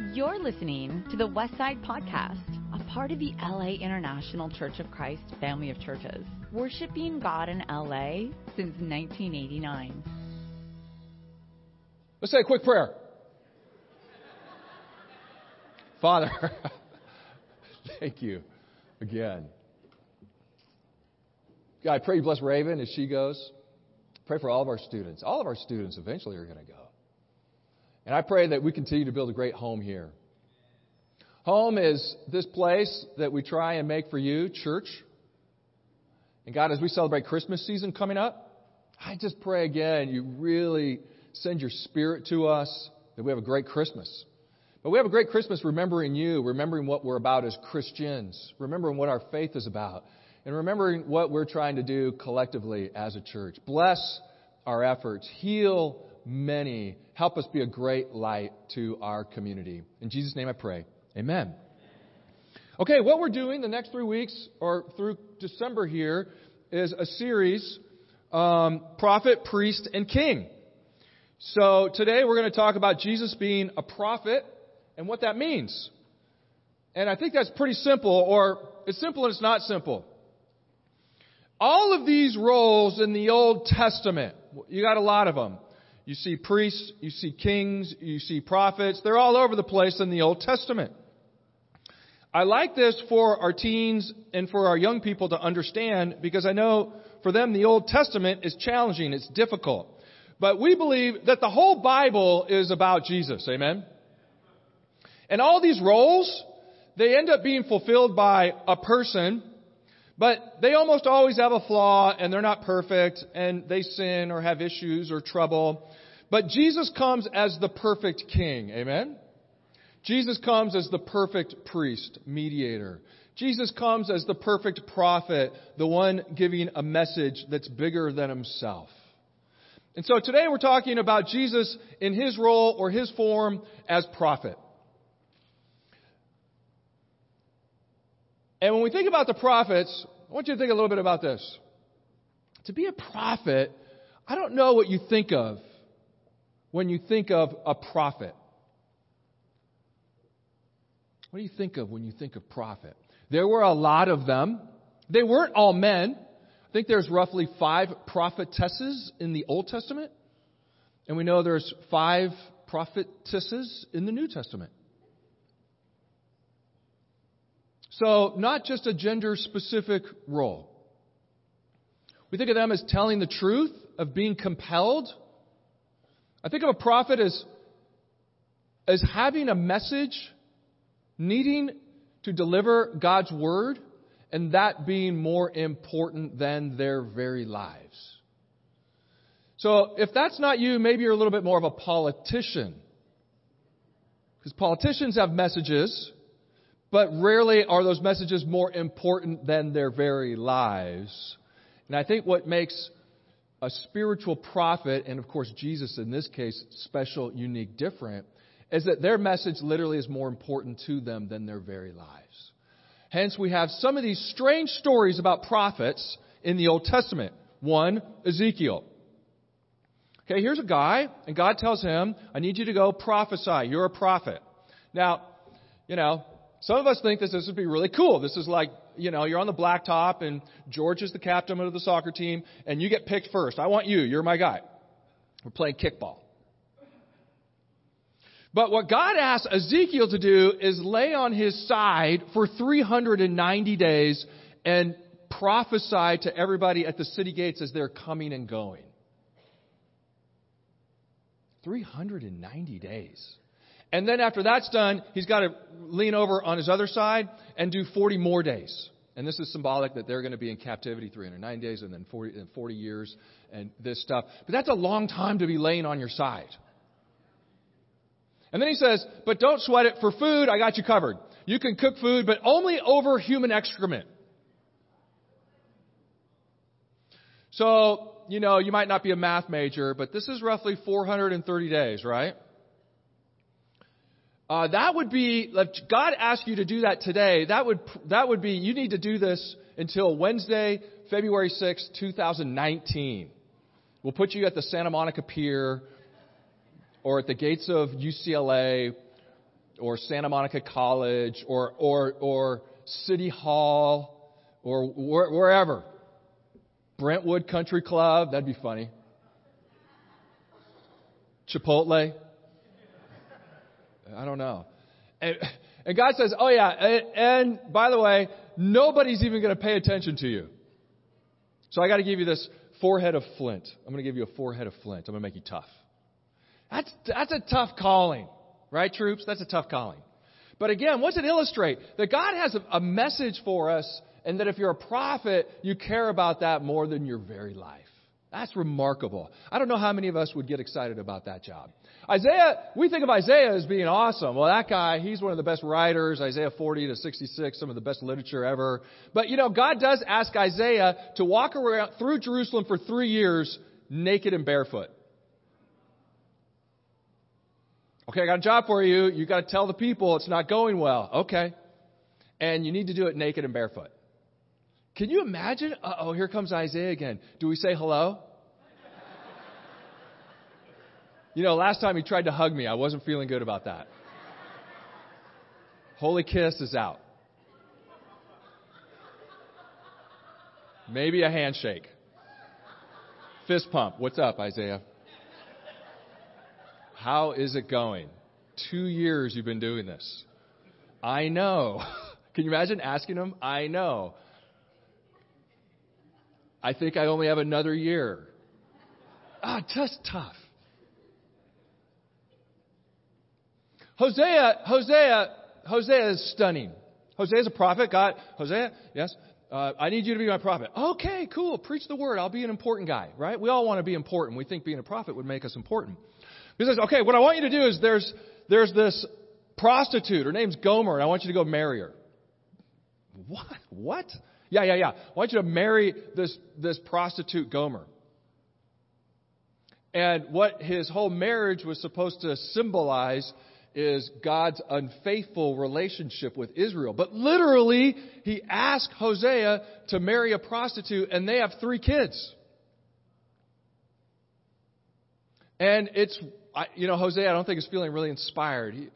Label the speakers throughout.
Speaker 1: You're listening to the Westside Podcast, a part of the LA International Church of Christ family of churches, worshiping God in LA since 1989.
Speaker 2: Let's say a quick prayer. Father, thank you again. God, I pray you bless Raven as she goes. Pray for all of our students. All of our students eventually are going to go. And I pray that we continue to build a great home here. Home is this place that we try and make for you, church. And God, as we celebrate Christmas season coming up, I just pray again you really send your spirit to us, that we have a great Christmas. But we have a great Christmas remembering you, remembering what we're about as Christians, remembering what our faith is about, and remembering what we're trying to do collectively as a church. Bless our efforts. Heal many. Help us be a great light to our community. In Jesus' name I pray. Amen. Okay, what we're doing the next three weeks or through December here is a series, um, Prophet, Priest, and King. So today we're going to talk about Jesus being a prophet and what that means. And I think that's pretty simple, or it's simple and it's not simple. All of these roles in the Old Testament, you got a lot of them. You see priests, you see kings, you see prophets. They're all over the place in the Old Testament. I like this for our teens and for our young people to understand because I know for them the Old Testament is challenging, it's difficult. But we believe that the whole Bible is about Jesus. Amen? And all these roles, they end up being fulfilled by a person, but they almost always have a flaw and they're not perfect and they sin or have issues or trouble. But Jesus comes as the perfect king. Amen? Jesus comes as the perfect priest, mediator. Jesus comes as the perfect prophet, the one giving a message that's bigger than himself. And so today we're talking about Jesus in his role or his form as prophet. And when we think about the prophets, I want you to think a little bit about this. To be a prophet, I don't know what you think of when you think of a prophet. What do you think of when you think of prophet? There were a lot of them. They weren't all men. I think there's roughly five prophetesses in the Old Testament, and we know there's five prophetesses in the New Testament. So, not just a gender specific role. We think of them as telling the truth, of being compelled. I think of a prophet as, as having a message, needing to deliver God's word, and that being more important than their very lives. So if that's not you, maybe you're a little bit more of a politician. Because politicians have messages, but rarely are those messages more important than their very lives. And I think what makes a spiritual prophet, and of course Jesus in this case, special, unique, different, is that their message literally is more important to them than their very lives. Hence, we have some of these strange stories about prophets in the Old Testament. One, Ezekiel. Okay, here's a guy, and God tells him, I need you to go prophesy. You're a prophet. Now, you know, some of us think this, this would be really cool. This is like, you know, you're on the blacktop, and George is the captain of the soccer team, and you get picked first. I want you. You're my guy. We're playing kickball. But what God asked Ezekiel to do is lay on his side for 390 days and prophesy to everybody at the city gates as they're coming and going. 390 days. And then after that's done, he's got to lean over on his other side and do 40 more days. And this is symbolic that they're going to be in captivity 309 days and then 40, and 40 years and this stuff. But that's a long time to be laying on your side. And then he says, but don't sweat it. For food, I got you covered. You can cook food, but only over human excrement. So, you know, you might not be a math major, but this is roughly 430 days, right? Uh, that would be, if God asked you to do that today, that would, that would be, you need to do this until Wednesday, February 6, 2019. We'll put you at the Santa Monica Pier or at the gates of UCLA or Santa Monica College or, or, or City Hall or where, wherever. Brentwood Country Club, that'd be funny. Chipotle. I don't know. And, and God says, oh yeah, and, and by the way, nobody's even going to pay attention to you. So I got to give you this forehead of flint. I'm going to give you a forehead of flint. I'm going to make you tough. That's, that's a tough calling, right, troops? That's a tough calling. But again, what's it illustrate? That God has a, a message for us, and that if you're a prophet, you care about that more than your very life. That's remarkable. I don't know how many of us would get excited about that job. Isaiah, we think of Isaiah as being awesome. Well, that guy, he's one of the best writers, Isaiah 40 to 66, some of the best literature ever. But you know, God does ask Isaiah to walk around through Jerusalem for three years naked and barefoot. Okay, I got a job for you. You got to tell the people it's not going well. Okay. And you need to do it naked and barefoot. Can you imagine? oh, here comes Isaiah again. Do we say hello? You know, last time he tried to hug me, I wasn't feeling good about that. Holy kiss is out. Maybe a handshake. Fist pump. What's up, Isaiah? How is it going? Two years you've been doing this. I know. Can you imagine asking him? I know. I think I only have another year. Ah, just tough. Hosea, Hosea, Hosea is stunning. Hosea is a prophet. God, Hosea, yes, uh, I need you to be my prophet. Okay, cool. Preach the word. I'll be an important guy, right? We all want to be important. We think being a prophet would make us important. He says, okay, what I want you to do is there's, there's this prostitute. Her name's Gomer, and I want you to go marry her. What? What? Yeah, yeah, yeah. I want you to marry this, this prostitute Gomer. And what his whole marriage was supposed to symbolize is God's unfaithful relationship with Israel. But literally, he asked Hosea to marry a prostitute, and they have three kids. And it's you know, Hosea, I don't think is feeling really inspired. He,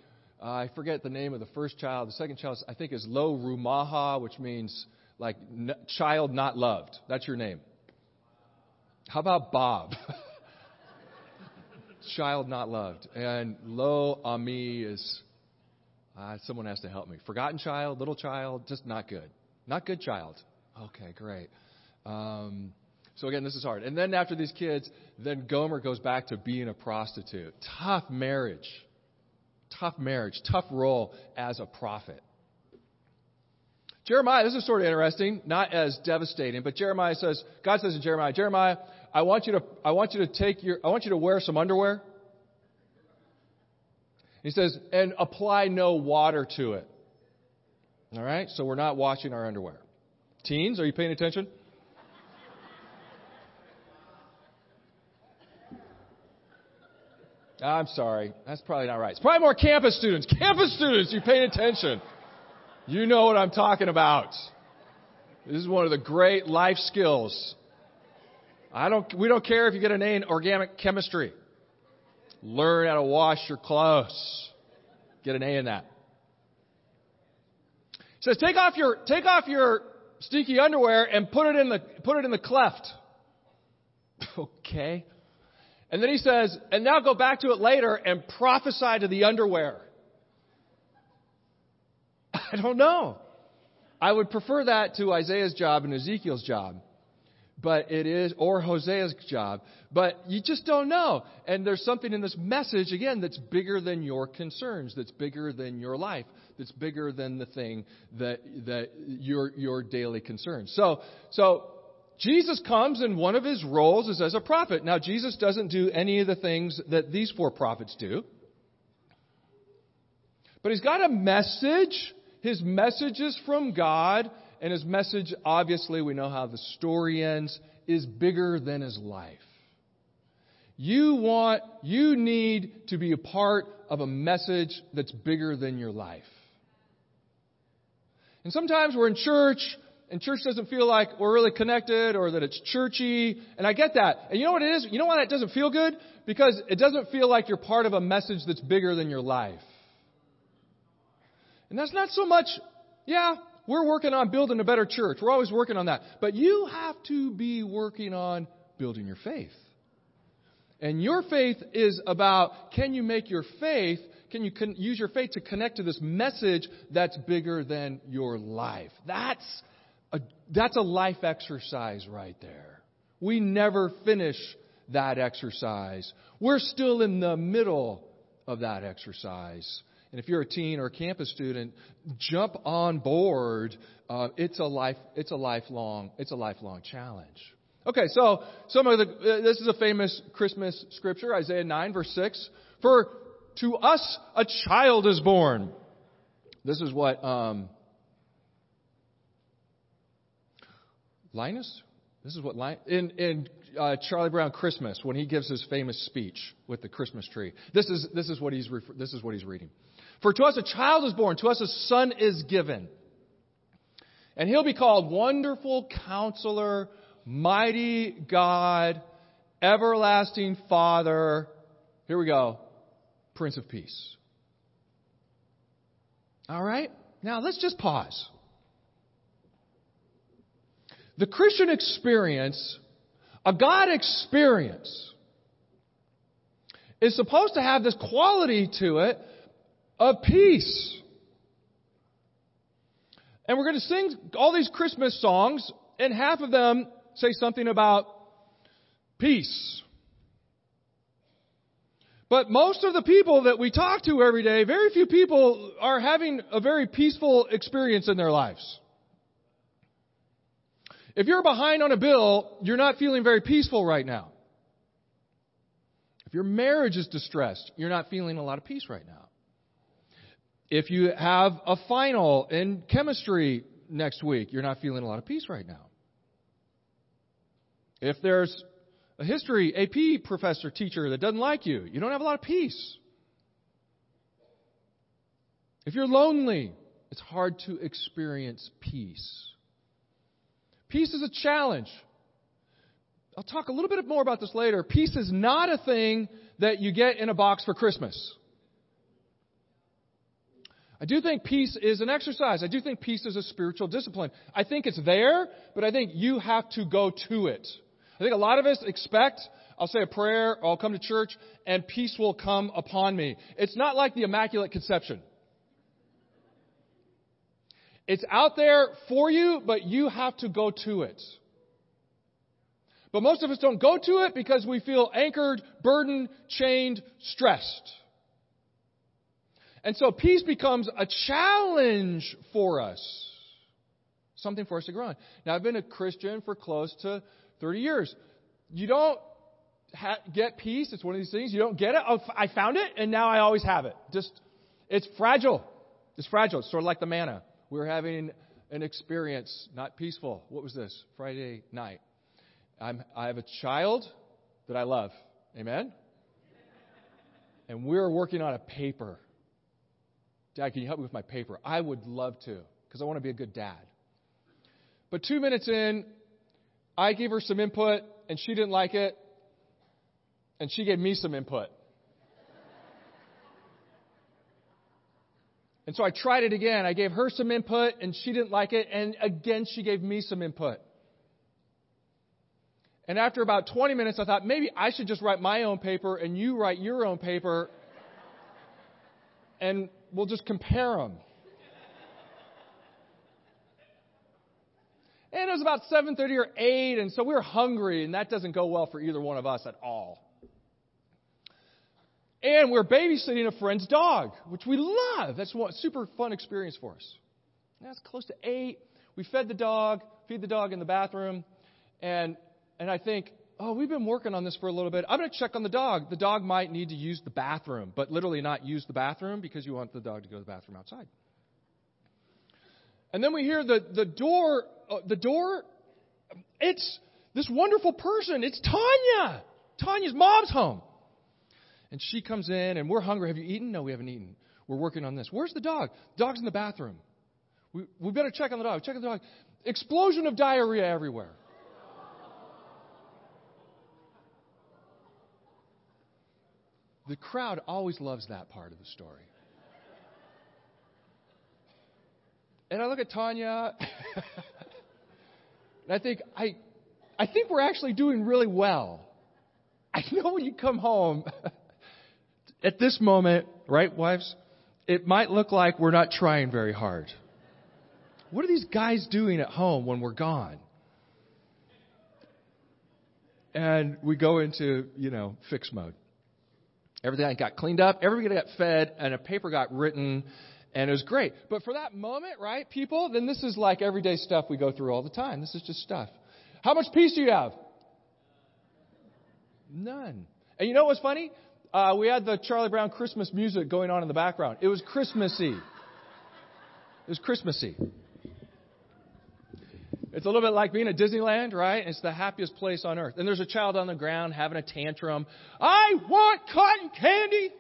Speaker 2: uh, I forget the name of the first child. The second child, I think, is Lo Rumaha, which means like n- child not loved. That's your name. How about Bob? child not loved. And Lo Ami is, uh, someone has to help me. Forgotten child, little child, just not good. Not good child. Okay, great. Um, so again, this is hard. And then after these kids, then Gomer goes back to being a prostitute. Tough marriage. Tough marriage. Tough role as a prophet. Jeremiah, this is sort of interesting, not as devastating, but Jeremiah says, God says to Jeremiah, Jeremiah, I want you to, I want you to take your, I want you to wear some underwear. He says, and apply no water to it. All right? So we're not washing our underwear. Teens, are you paying attention? I'm sorry. That's probably not right. It's probably more campus students. Campus students, you paying attention. You know what I'm talking about. This is one of the great life skills. I don't, we don't care if you get an A in organic chemistry. Learn how to wash your clothes. Get an A in that. It says, take off your, take off your stinky underwear and put it in the, put it in the cleft. okay. And then he says, and now go back to it later and prophesy to the underwear. I don't know. I would prefer that to Isaiah's job and Ezekiel's job. But it is, or Hosea's job. But you just don't know. And there's something in this message, again, that's bigger than your concerns, that's bigger than your life, that's bigger than the thing that, that your, your daily concerns. So, so Jesus comes and one of his roles is as a prophet. Now, Jesus doesn't do any of the things that these four prophets do. But he's got a message. His message is from God. And his message, obviously, we know how the story ends, is bigger than his life. You want, you need to be a part of a message that's bigger than your life. And sometimes we're in church and church doesn't feel like we're really connected or that it's churchy. And I get that. And you know what it is? You know why that doesn't feel good? Because it doesn't feel like you're part of a message that's bigger than your life. And that's not so much, yeah, we're working on building a better church. We're always working on that. But you have to be working on building your faith. And your faith is about can you make your faith, can you con- use your faith to connect to this message that's bigger than your life? That's a, that's a life exercise right there. We never finish that exercise. We're still in the middle of that exercise. And if you're a teen or a campus student, jump on board. Uh, it's a life. It's a lifelong. It's a lifelong challenge. Okay, so some of the. Uh, this is a famous Christmas scripture, Isaiah 9, verse 6. For to us a child is born. This is what um, Linus. This is what in in uh, Charlie Brown Christmas when he gives his famous speech with the Christmas tree. This is this is what he's refer, this is what he's reading. For to us a child is born, to us a son is given. And he'll be called Wonderful Counselor, Mighty God, Everlasting Father. Here we go. Prince of Peace. All right? Now let's just pause. The Christian experience, a God experience, is supposed to have this quality to it of peace. And we're going to sing all these Christmas songs, and half of them say something about peace. But most of the people that we talk to every day, very few people are having a very peaceful experience in their lives. If you're behind on a bill, you're not feeling very peaceful right now. If your marriage is distressed, you're not feeling a lot of peace right now. If you have a final in chemistry next week, you're not feeling a lot of peace right now. If there's a history AP professor, teacher that doesn't like you, you don't have a lot of peace. If you're lonely, it's hard to experience peace. Peace is a challenge. I'll talk a little bit more about this later. Peace is not a thing that you get in a box for Christmas. I do think peace is an exercise. I do think peace is a spiritual discipline. I think it's there, but I think you have to go to it. I think a lot of us expect I'll say a prayer, I'll come to church, and peace will come upon me. It's not like the Immaculate Conception. It's out there for you, but you have to go to it. But most of us don't go to it because we feel anchored, burdened, chained, stressed. And so peace becomes a challenge for us. Something for us to grow on. Now, I've been a Christian for close to 30 years. You don't ha- get peace. It's one of these things. You don't get it. Oh, I found it, and now I always have it. Just, it's fragile. It's fragile. It's sort of like the manna. We were having an experience, not peaceful. What was this? Friday night. I'm, I have a child that I love. Amen? And we're working on a paper Dad, can you help me with my paper? I would love to, because I want to be a good dad. But two minutes in, I gave her some input, and she didn't like it, and she gave me some input. And so I tried it again. I gave her some input, and she didn't like it, and again, she gave me some input. And after about 20 minutes, I thought maybe I should just write my own paper, and you write your own paper. And we'll just compare them. And it was about 7:30 or 8, and so we were hungry, and that doesn't go well for either one of us at all. And we're babysitting a friend's dog, which we love. That's a super fun experience for us. That's close to 8. We fed the dog, feed the dog in the bathroom, and and I think, oh, we've been working on this for a little bit. I'm going to check on the dog. The dog might need to use the bathroom, but literally not use the bathroom because you want the dog to go to the bathroom outside. And then we hear the, the door, uh, the door, it's this wonderful person. It's Tanya. Tanya's mom's home. And she comes in and we're hungry. Have you eaten? No, we haven't eaten. We're working on this. Where's the dog? Dog's in the bathroom. We, we better check on the dog. Check on the dog. Explosion of diarrhea everywhere. The crowd always loves that part of the story. and I look at Tanya, and I think, I, I think we're actually doing really well. I know when you come home, at this moment, right, wives, it might look like we're not trying very hard. What are these guys doing at home when we're gone? And we go into, you know, fix mode. Everything got cleaned up, everybody got fed, and a paper got written, and it was great. But for that moment, right, people, then this is like everyday stuff we go through all the time. This is just stuff. How much peace do you have? None. And you know what's funny? Uh, we had the Charlie Brown Christmas music going on in the background. It was Christmassy. It was Christmassy. It's a little bit like being at Disneyland, right? It's the happiest place on earth. And there's a child on the ground having a tantrum. I want cotton candy.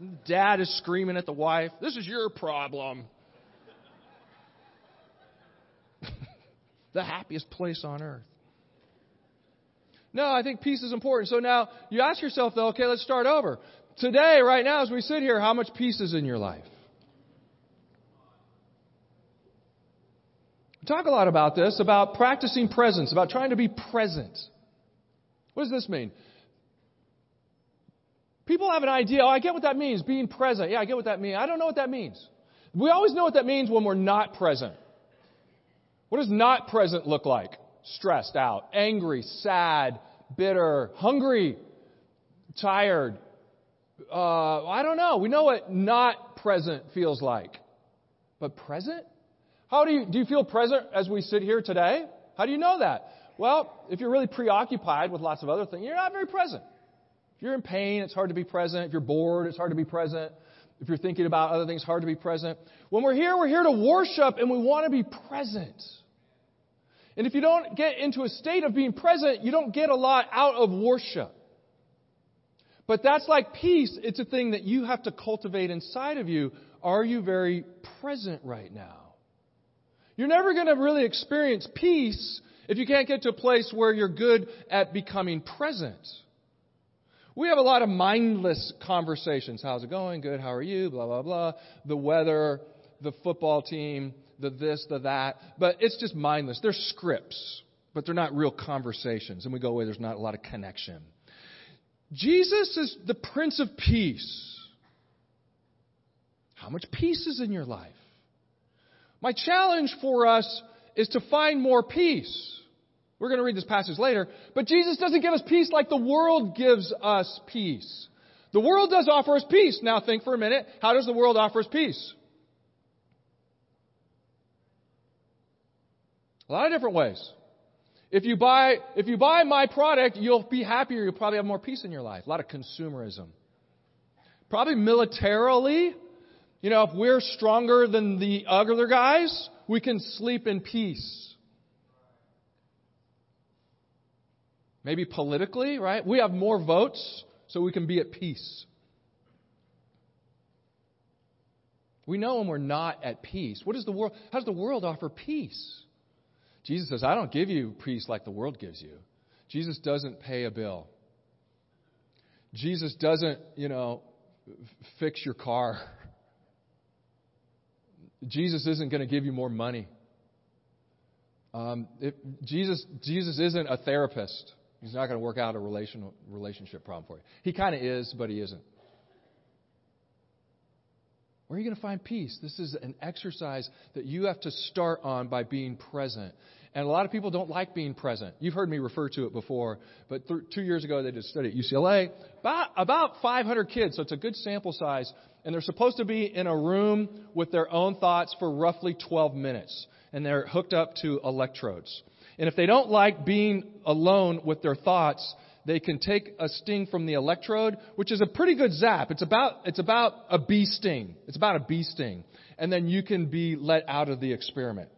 Speaker 2: And dad is screaming at the wife, This is your problem. the happiest place on earth. No, I think peace is important. So now you ask yourself, though, okay, let's start over. Today, right now, as we sit here, how much peace is in your life? We talk a lot about this, about practicing presence, about trying to be present. What does this mean? People have an idea, oh, I get what that means, being present. Yeah, I get what that means. I don't know what that means. We always know what that means when we're not present. What does not present look like? Stressed out, angry, sad, bitter, hungry, tired. Uh, I don't know. We know what not present feels like. But present? How do you, do you feel present as we sit here today? How do you know that? Well, if you're really preoccupied with lots of other things, you're not very present. If you're in pain, it's hard to be present. If you're bored, it's hard to be present. If you're thinking about other things, hard to be present. When we're here, we're here to worship and we want to be present. And if you don't get into a state of being present, you don't get a lot out of worship. But that's like peace. It's a thing that you have to cultivate inside of you. Are you very present right now? You're never going to really experience peace if you can't get to a place where you're good at becoming present. We have a lot of mindless conversations. How's it going? Good. How are you? Blah, blah, blah. The weather, the football team, the this, the that. But it's just mindless. They're scripts, but they're not real conversations. And we go away, there's not a lot of connection. Jesus is the Prince of Peace. How much peace is in your life? My challenge for us is to find more peace. We're going to read this passage later, but Jesus doesn't give us peace like the world gives us peace. The world does offer us peace. Now think for a minute, how does the world offer us peace? A lot of different ways. If you buy, if you buy my product, you'll be happier. You'll probably have more peace in your life. A lot of consumerism. Probably militarily, you know, if we're stronger than the other guys, we can sleep in peace. Maybe politically, right? We have more votes, so we can be at peace. We know when we're not at peace. What does the world, how does the world offer peace? Jesus says, I don't give you peace like the world gives you. Jesus doesn't pay a bill. Jesus doesn't, you know, fix your car. Jesus isn't going to give you more money. Um, Jesus, Jesus isn't a therapist. He's not going to work out a relational, relationship problem for you. He kind of is, but he isn't. Where are you going to find peace? This is an exercise that you have to start on by being present. And a lot of people don't like being present. You've heard me refer to it before, but th- two years ago they did a study at UCLA. About, about 500 kids, so it's a good sample size, and they're supposed to be in a room with their own thoughts for roughly 12 minutes. And they're hooked up to electrodes. And if they don't like being alone with their thoughts, they can take a sting from the electrode, which is a pretty good zap. It's about, it's about a bee sting. It's about a bee sting. And then you can be let out of the experiment.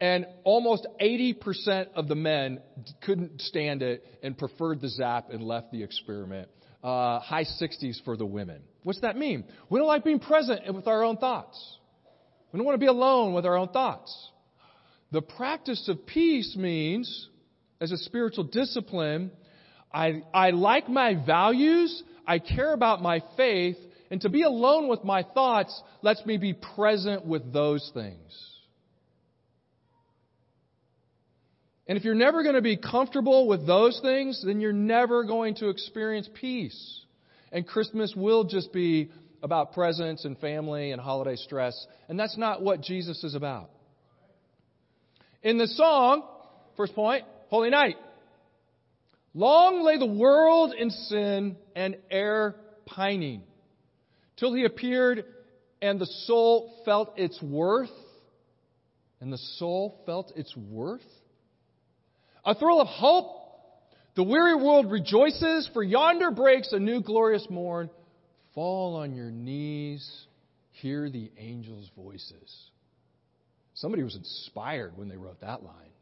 Speaker 2: And almost 80% of the men couldn't stand it and preferred the zap and left the experiment. Uh, high 60s for the women. What's that mean? We don't like being present with our own thoughts. We don't want to be alone with our own thoughts. The practice of peace means, as a spiritual discipline, I, I like my values, I care about my faith, and to be alone with my thoughts lets me be present with those things. And if you're never going to be comfortable with those things, then you're never going to experience peace. And Christmas will just be about presents and family and holiday stress. And that's not what Jesus is about. In the song, first point, Holy Night. Long lay the world in sin and air pining, till he appeared and the soul felt its worth. And the soul felt its worth. A thrill of hope. The weary world rejoices, for yonder breaks a new glorious morn. Fall on your knees, hear the angels' voices. Somebody was inspired when they wrote that line.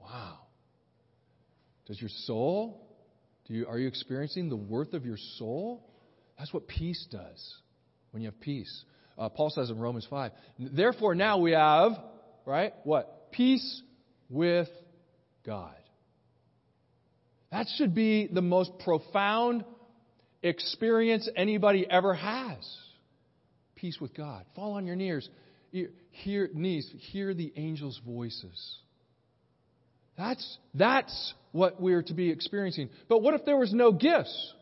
Speaker 2: Wow. Does your soul, do you, are you experiencing the worth of your soul? That's what peace does when you have peace. Uh, Paul says in Romans 5, therefore now we have, right, what? Peace with God. That should be the most profound experience anybody ever has. Peace with God. Fall on your knees. Hear, knees. Hear the angels' voices. That's, that's what we're to be experiencing. But what if there was no gifts?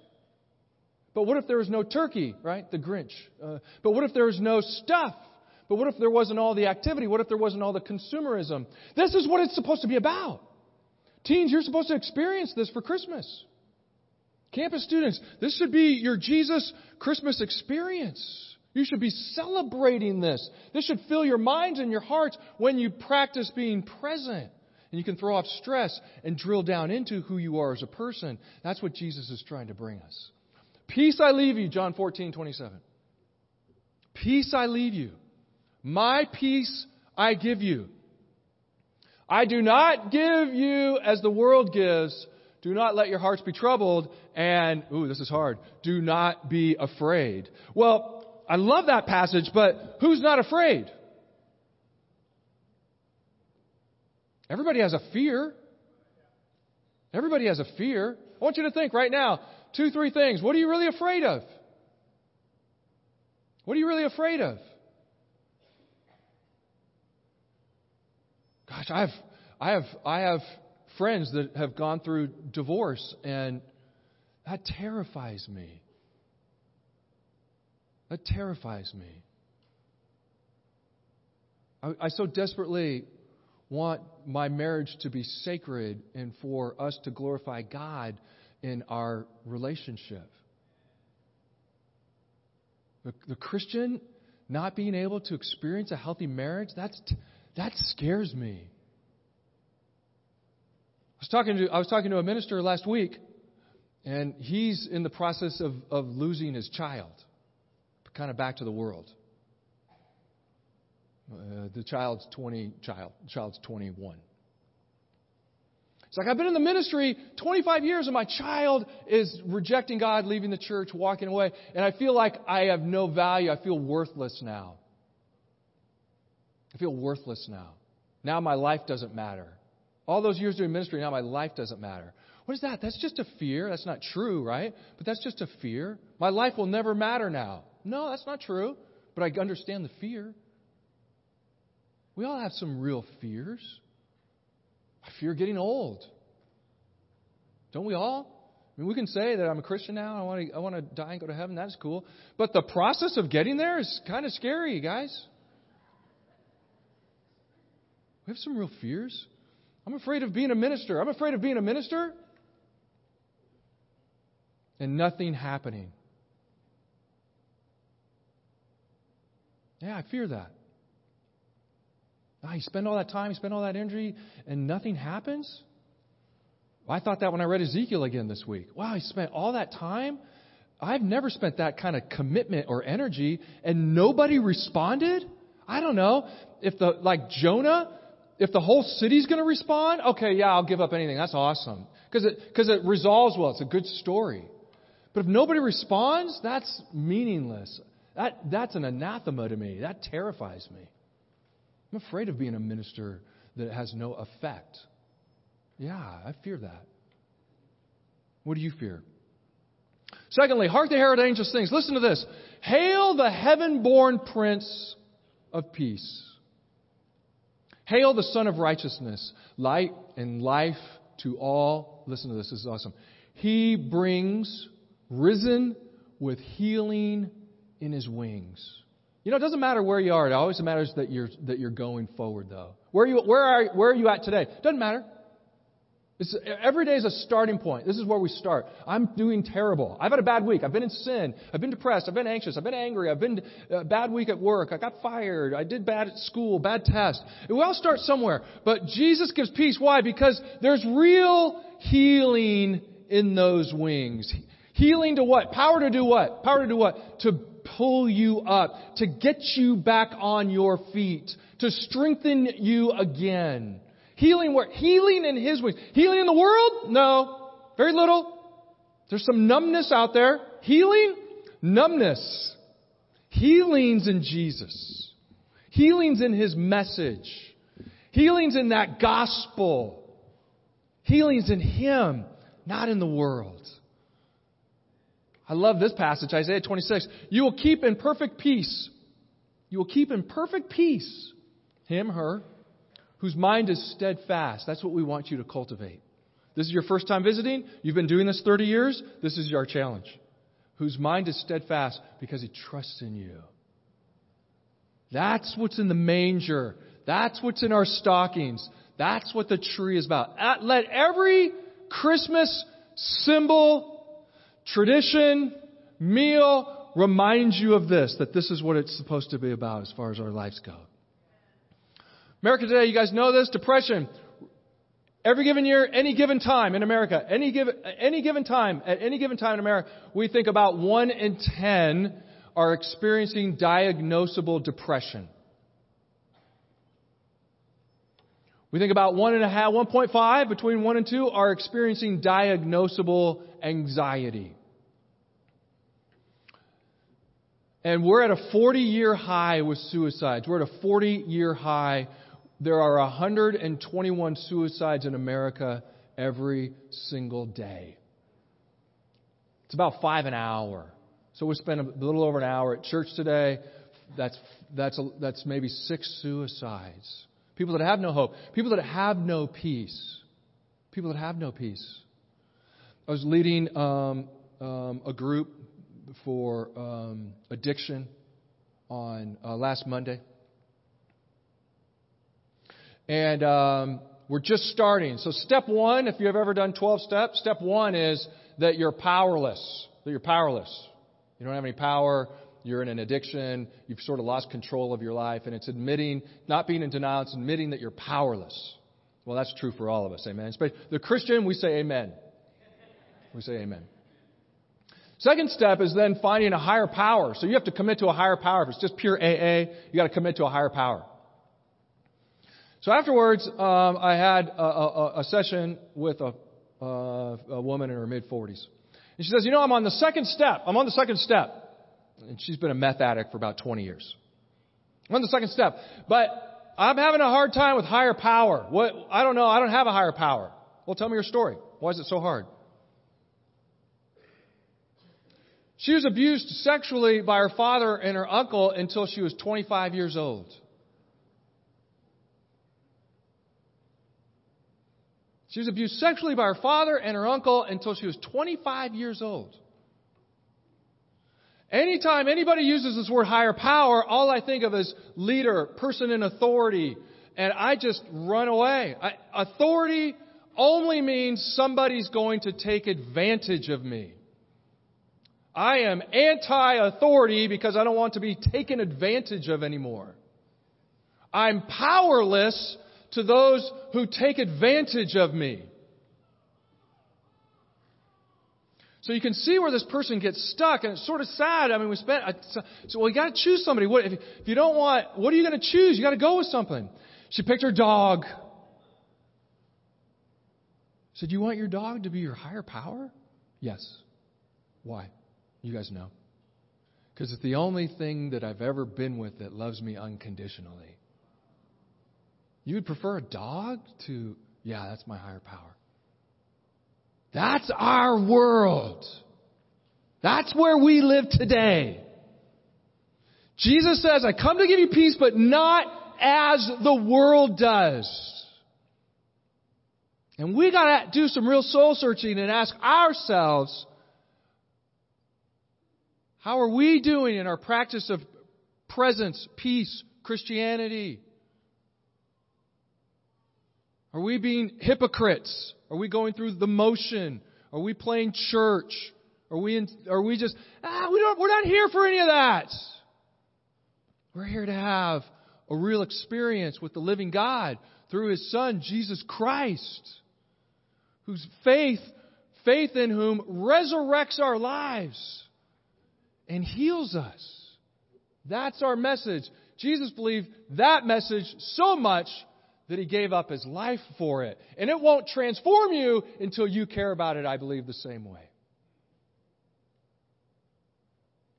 Speaker 2: But what if there was no turkey, right? The Grinch. Uh, but what if there was no stuff? But what if there wasn't all the activity? What if there wasn't all the consumerism? This is what it's supposed to be about. Teens, you're supposed to experience this for Christmas. Campus students, this should be your Jesus Christmas experience. You should be celebrating this. This should fill your minds and your hearts when you practice being present. And you can throw off stress and drill down into who you are as a person. That's what Jesus is trying to bring us. Peace I leave you, John 14, 27. Peace I leave you. My peace I give you. I do not give you as the world gives. Do not let your hearts be troubled. And, ooh, this is hard. Do not be afraid. Well, I love that passage, but who's not afraid? Everybody has a fear. Everybody has a fear. I want you to think right now two, three things. What are you really afraid of? What are you really afraid of? Gosh, I have, I have, I have friends that have gone through divorce, and that terrifies me. That terrifies me. I, I so desperately want my marriage to be sacred and for us to glorify God in our relationship. The, the Christian not being able to experience a healthy marriage, that's, that scares me. I was talking to, I was talking to a minister last week, and he's in the process of, of losing his child, kind of back to the world. Uh, the child's 20, child, child's 21. It's like, I've been in the ministry 25 years and my child is rejecting God, leaving the church, walking away, and I feel like I have no value. I feel worthless now. I feel worthless now. Now my life doesn't matter. All those years doing ministry, now my life doesn't matter. What is that? That's just a fear. That's not true, right? But that's just a fear. My life will never matter now. No, that's not true. But I understand the fear. We all have some real fears. I fear getting old. Don't we all? I mean, we can say that I'm a Christian now. I want to, I want to die and go to heaven. That's cool. But the process of getting there is kind of scary, guys. We have some real fears. I'm afraid of being a minister. I'm afraid of being a minister and nothing happening. Yeah, I fear that. Ah, you spend all that time, you spend all that energy, and nothing happens? I thought that when I read Ezekiel again this week. Wow, he spent all that time? I've never spent that kind of commitment or energy, and nobody responded? I don't know. If the, like Jonah, if the whole city's going to respond, okay, yeah, I'll give up anything. That's awesome. Because it, cause it resolves well. It's a good story. But if nobody responds, that's meaningless. That, that's an anathema to me. That terrifies me. I'm afraid of being a minister that has no effect. Yeah, I fear that. What do you fear? Secondly, hark the herald angels sings. Listen to this. Hail the heaven born Prince of Peace. Hail the Sun of Righteousness, light and life to all. Listen to this, this is awesome. He brings risen with healing in his wings. You know, it doesn't matter where you are. It always matters that you're, that you're going forward, though. Where you, where are, where are you at today? Doesn't matter. It's, every day is a starting point. This is where we start. I'm doing terrible. I've had a bad week. I've been in sin. I've been depressed. I've been anxious. I've been angry. I've been a uh, bad week at work. I got fired. I did bad at school. Bad test. We all start somewhere. But Jesus gives peace. Why? Because there's real healing in those wings. Healing to what? Power to do what? Power to do what? To pull you up. To get you back on your feet. To strengthen you again. Healing where? Healing in His ways. Healing in the world? No. Very little. There's some numbness out there. Healing? Numbness. Healings in Jesus. Healings in His message. Healings in that gospel. Healings in Him, not in the world. I love this passage, Isaiah 26. You will keep in perfect peace. You will keep in perfect peace him, her, whose mind is steadfast. That's what we want you to cultivate. This is your first time visiting. You've been doing this 30 years. This is your challenge. Whose mind is steadfast because he trusts in you. That's what's in the manger. That's what's in our stockings. That's what the tree is about. Let every Christmas symbol, tradition, meal remind you of this, that this is what it's supposed to be about as far as our lives go. America today, you guys know this, depression. Every given year, any given time in America, any given, any given time, at any given time in America, we think about one in ten are experiencing diagnosable depression. We think about one and a half, 1.5, between one and two are experiencing diagnosable anxiety. And we're at a 40 year high with suicides. We're at a 40 year high there are 121 suicides in America every single day. It's about five an hour. So we spend a little over an hour at church today. That's, that's, a, that's maybe six suicides. People that have no hope. People that have no peace. People that have no peace. I was leading um, um, a group for um, addiction on uh, last Monday. And um, we're just starting. So, step one, if you've ever done 12 steps, step one is that you're powerless. That you're powerless. You don't have any power. You're in an addiction. You've sort of lost control of your life. And it's admitting, not being in denial, it's admitting that you're powerless. Well, that's true for all of us. Amen. But The Christian, we say amen. We say amen. Second step is then finding a higher power. So you have to commit to a higher power. If it's just pure AA, you got to commit to a higher power. So afterwards, um, I had a, a, a session with a, a woman in her mid 40s. And she says, You know, I'm on the second step. I'm on the second step. And she's been a meth addict for about 20 years. I'm on the second step. But I'm having a hard time with higher power. What, I don't know. I don't have a higher power. Well, tell me your story. Why is it so hard? She was abused sexually by her father and her uncle until she was 25 years old. She was abused sexually by her father and her uncle until she was 25 years old. Anytime anybody uses this word higher power, all I think of is leader, person in authority, and I just run away. I, authority only means somebody's going to take advantage of me. I am anti authority because I don't want to be taken advantage of anymore. I'm powerless to those who take advantage of me. So you can see where this person gets stuck, and it's sort of sad. I mean, we spent so well. You got to choose somebody. What if, if you don't want? What are you going to choose? You got to go with something. She picked her dog. Said, "You want your dog to be your higher power?" Yes. Why? You guys know. Because it's the only thing that I've ever been with that loves me unconditionally. You would prefer a dog to, yeah, that's my higher power. That's our world. That's where we live today. Jesus says, I come to give you peace, but not as the world does. And we got to do some real soul searching and ask ourselves, how are we doing in our practice of presence, peace, Christianity? Are we being hypocrites? Are we going through the motion? Are we playing church? Are we, in, are we just, ah, we don't, we're not here for any of that. We're here to have a real experience with the living God through His Son, Jesus Christ, whose faith, faith in whom resurrects our lives and heals us. That's our message. Jesus believed that message so much that he gave up his life for it. And it won't transform you until you care about it, I believe, the same way.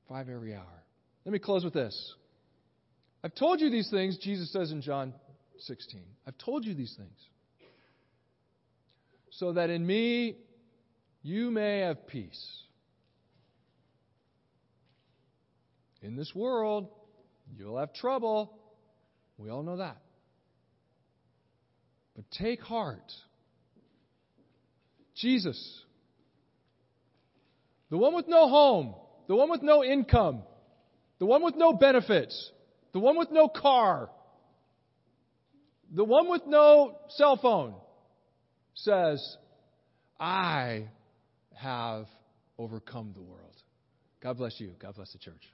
Speaker 2: Five every hour. Let me close with this. I've told you these things, Jesus says in John 16. I've told you these things. So that in me you may have peace. In this world, you'll have trouble. We all know that. But take heart. Jesus, the one with no home, the one with no income, the one with no benefits, the one with no car, the one with no cell phone, says, I have overcome the world. God bless you. God bless the church.